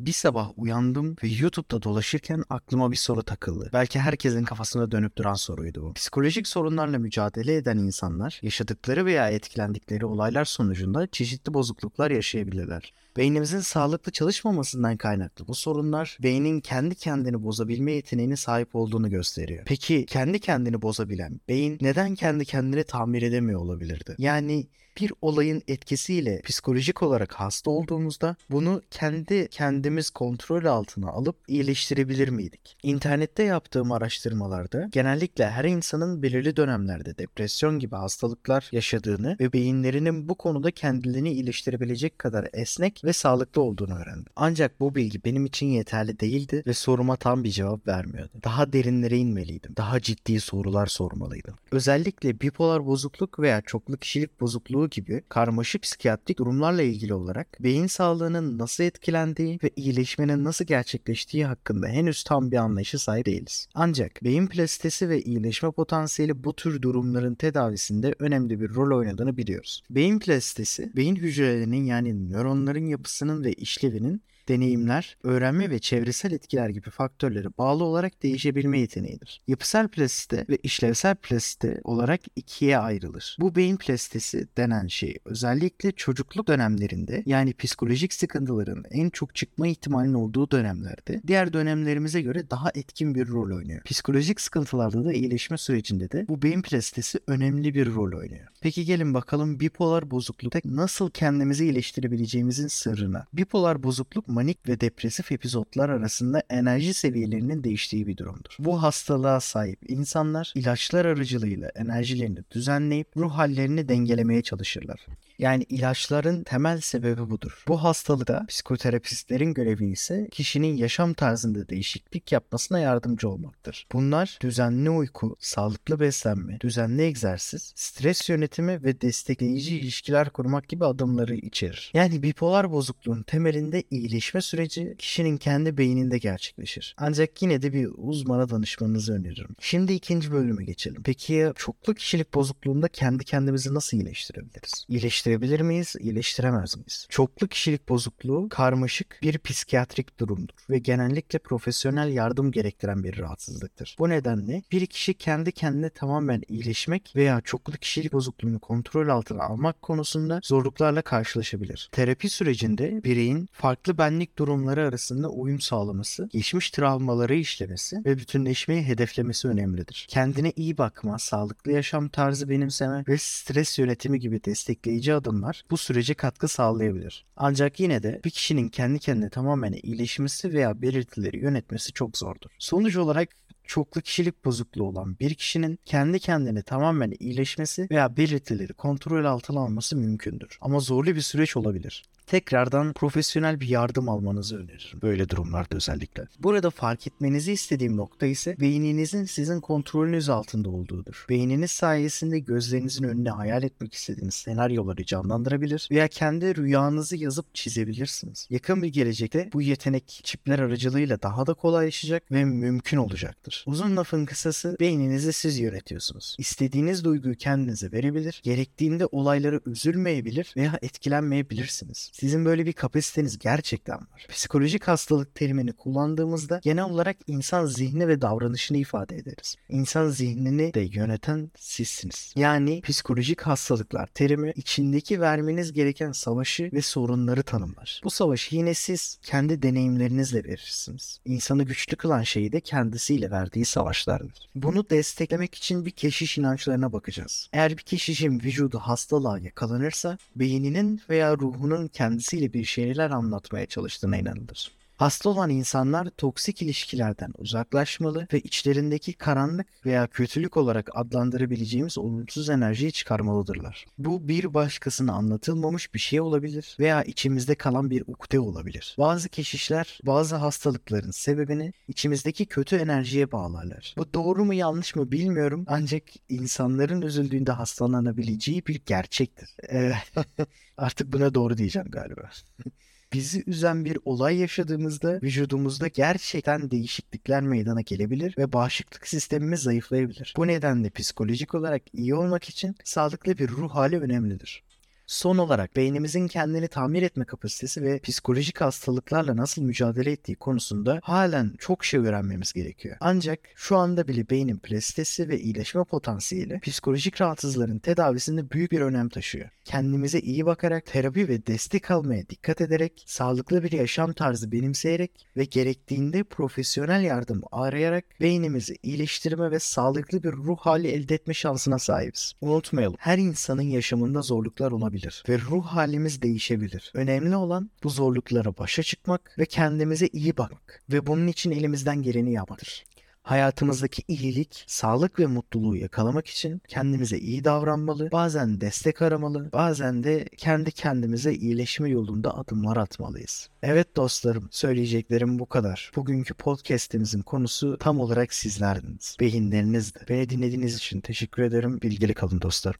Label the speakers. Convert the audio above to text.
Speaker 1: Bir sabah uyandım ve YouTube'da dolaşırken aklıma bir soru takıldı. Belki herkesin kafasında dönüp duran soruydu bu. Psikolojik sorunlarla mücadele eden insanlar yaşadıkları veya etkilendikleri olaylar sonucunda çeşitli bozukluklar yaşayabilirler. Beynimizin sağlıklı çalışmamasından kaynaklı bu sorunlar beynin kendi kendini bozabilme yeteneğine sahip olduğunu gösteriyor. Peki kendi kendini bozabilen beyin neden kendi kendini tamir edemiyor olabilirdi? Yani bir olayın etkisiyle psikolojik olarak hasta olduğumuzda bunu kendi kendimiz kontrol altına alıp iyileştirebilir miydik? İnternette yaptığım araştırmalarda genellikle her insanın belirli dönemlerde depresyon gibi hastalıklar yaşadığını ve beyinlerinin bu konuda kendilerini iyileştirebilecek kadar esnek ve sağlıklı olduğunu öğrendim. Ancak bu bilgi benim için yeterli değildi ve soruma tam bir cevap vermiyordu. Daha derinlere inmeliydim. Daha ciddi sorular sormalıydım. Özellikle bipolar bozukluk veya çoklu kişilik bozukluğu gibi karmaşık psikiyatrik durumlarla ilgili olarak beyin sağlığının nasıl etkilendiği ve iyileşmenin nasıl gerçekleştiği hakkında henüz tam bir anlayışa sahip değiliz. Ancak beyin plastisitesi ve iyileşme potansiyeli bu tür durumların tedavisinde önemli bir rol oynadığını biliyoruz. Beyin plastisitesi, beyin hücrelerinin yani nöronların yapısının ve işlevinin deneyimler, öğrenme ve çevresel etkiler gibi faktörlere bağlı olarak değişebilme yeteneğidir. Yapısal plastisite ve işlevsel plastisite olarak ikiye ayrılır. Bu beyin plastisi denen şey özellikle çocukluk dönemlerinde yani psikolojik sıkıntıların en çok çıkma ihtimalinin olduğu dönemlerde diğer dönemlerimize göre daha etkin bir rol oynuyor. Psikolojik sıkıntılarda da iyileşme sürecinde de bu beyin plastisi önemli bir rol oynuyor. Peki gelin bakalım bipolar bozuklukta nasıl kendimizi iyileştirebileceğimizin sırrına. Bipolar bozukluk manik ve depresif epizotlar arasında enerji seviyelerinin değiştiği bir durumdur. Bu hastalığa sahip insanlar ilaçlar aracılığıyla enerjilerini düzenleyip ruh hallerini dengelemeye çalışırlar. Yani ilaçların temel sebebi budur. Bu hastalıkta psikoterapistlerin görevi ise kişinin yaşam tarzında değişiklik yapmasına yardımcı olmaktır. Bunlar düzenli uyku, sağlıklı beslenme, düzenli egzersiz, stres yönetimi ve destekleyici ilişkiler kurmak gibi adımları içerir. Yani bipolar bozukluğun temelinde iyileşme süreci kişinin kendi beyninde gerçekleşir. Ancak yine de bir uzmana danışmanızı öneririm. Şimdi ikinci bölüme geçelim. Peki çoklu kişilik bozukluğunda kendi kendimizi nasıl iyileştirebiliriz? İyileştirebilir miyiz, iyileştiremez miyiz? Çoklu kişilik bozukluğu karmaşık bir psikiyatrik durumdur ve genellikle profesyonel yardım gerektiren bir rahatsızlıktır. Bu nedenle bir kişi kendi kendine tamamen iyileşmek veya çoklu kişilik bozukluğunu kontrol altına almak konusunda zorluklarla karşılaşabilir. Terapi sürecinde bireyin farklı benlik durumları arasında uyum sağlaması, geçmiş travmaları işlemesi ve bütünleşmeyi hedeflemesi önemlidir. Kendine iyi bakma, sağlıklı yaşam tarzı benimseme ve stres yönetimi gibi destekleyici adımlar bu sürece katkı sağlayabilir. Ancak yine de bir kişinin kendi kendine tamamen iyileşmesi veya belirtileri yönetmesi çok zordur. Sonuç olarak çoklu kişilik bozukluğu olan bir kişinin kendi kendine tamamen iyileşmesi veya belirtileri kontrol altına alması mümkündür. Ama zorlu bir süreç olabilir tekrardan profesyonel bir yardım almanızı öneririm. Böyle durumlarda özellikle. Burada fark etmenizi istediğim nokta ise beyninizin sizin kontrolünüz altında olduğudur. Beyniniz sayesinde gözlerinizin önüne hayal etmek istediğiniz senaryoları canlandırabilir veya kendi rüyanızı yazıp çizebilirsiniz. Yakın bir gelecekte bu yetenek çipler aracılığıyla daha da kolaylaşacak ve mümkün olacaktır. Uzun lafın kısası beyninizi siz yönetiyorsunuz. İstediğiniz duyguyu kendinize verebilir, gerektiğinde olaylara üzülmeyebilir veya etkilenmeyebilirsiniz. Sizin böyle bir kapasiteniz gerçekten var. Psikolojik hastalık terimini kullandığımızda genel olarak insan zihni ve davranışını ifade ederiz. İnsan zihnini de yöneten sizsiniz. Yani psikolojik hastalıklar terimi içindeki vermeniz gereken savaşı ve sorunları tanımlar. Bu savaşı yine siz kendi deneyimlerinizle verirsiniz. İnsanı güçlü kılan şeyi de kendisiyle verdiği savaşlardır. Bunu desteklemek için bir keşiş inançlarına bakacağız. Eğer bir keşişin vücudu hastalığa yakalanırsa beyninin veya ruhunun kendisiyle bir şeyler anlatmaya çalıştığına inanılır. Hasta olan insanlar toksik ilişkilerden uzaklaşmalı ve içlerindeki karanlık veya kötülük olarak adlandırabileceğimiz olumsuz enerjiyi çıkarmalıdırlar. Bu bir başkasına anlatılmamış bir şey olabilir veya içimizde kalan bir ukde olabilir. Bazı keşişler bazı hastalıkların sebebini içimizdeki kötü enerjiye bağlarlar. Bu doğru mu yanlış mı bilmiyorum ancak insanların üzüldüğünde hastalanabileceği bir gerçektir. Evet. Artık buna doğru diyeceğim galiba bizi üzen bir olay yaşadığımızda vücudumuzda gerçekten değişiklikler meydana gelebilir ve bağışıklık sistemimiz zayıflayabilir. Bu nedenle psikolojik olarak iyi olmak için sağlıklı bir ruh hali önemlidir. Son olarak beynimizin kendini tamir etme kapasitesi ve psikolojik hastalıklarla nasıl mücadele ettiği konusunda halen çok şey öğrenmemiz gerekiyor. Ancak şu anda bile beynin plastisitesi ve iyileşme potansiyeli psikolojik rahatsızların tedavisinde büyük bir önem taşıyor. Kendimize iyi bakarak, terapi ve destek almaya dikkat ederek, sağlıklı bir yaşam tarzı benimseyerek ve gerektiğinde profesyonel yardım arayarak beynimizi iyileştirme ve sağlıklı bir ruh hali elde etme şansına sahibiz. Unutmayalım, her insanın yaşamında zorluklar olabilir ve ruh halimiz değişebilir. Önemli olan bu zorluklara başa çıkmak ve kendimize iyi bakmak ve bunun için elimizden geleni yapmaktır. Hayatımızdaki iyilik, sağlık ve mutluluğu yakalamak için kendimize iyi davranmalı, bazen destek aramalı, bazen de kendi kendimize iyileşme yolunda adımlar atmalıyız. Evet dostlarım, söyleyeceklerim bu kadar. Bugünkü podcast'imizin konusu tam olarak sizlerdiniz, beyinlerinizdi. Beni dinlediğiniz için teşekkür ederim. Bilgili kalın dostlarım.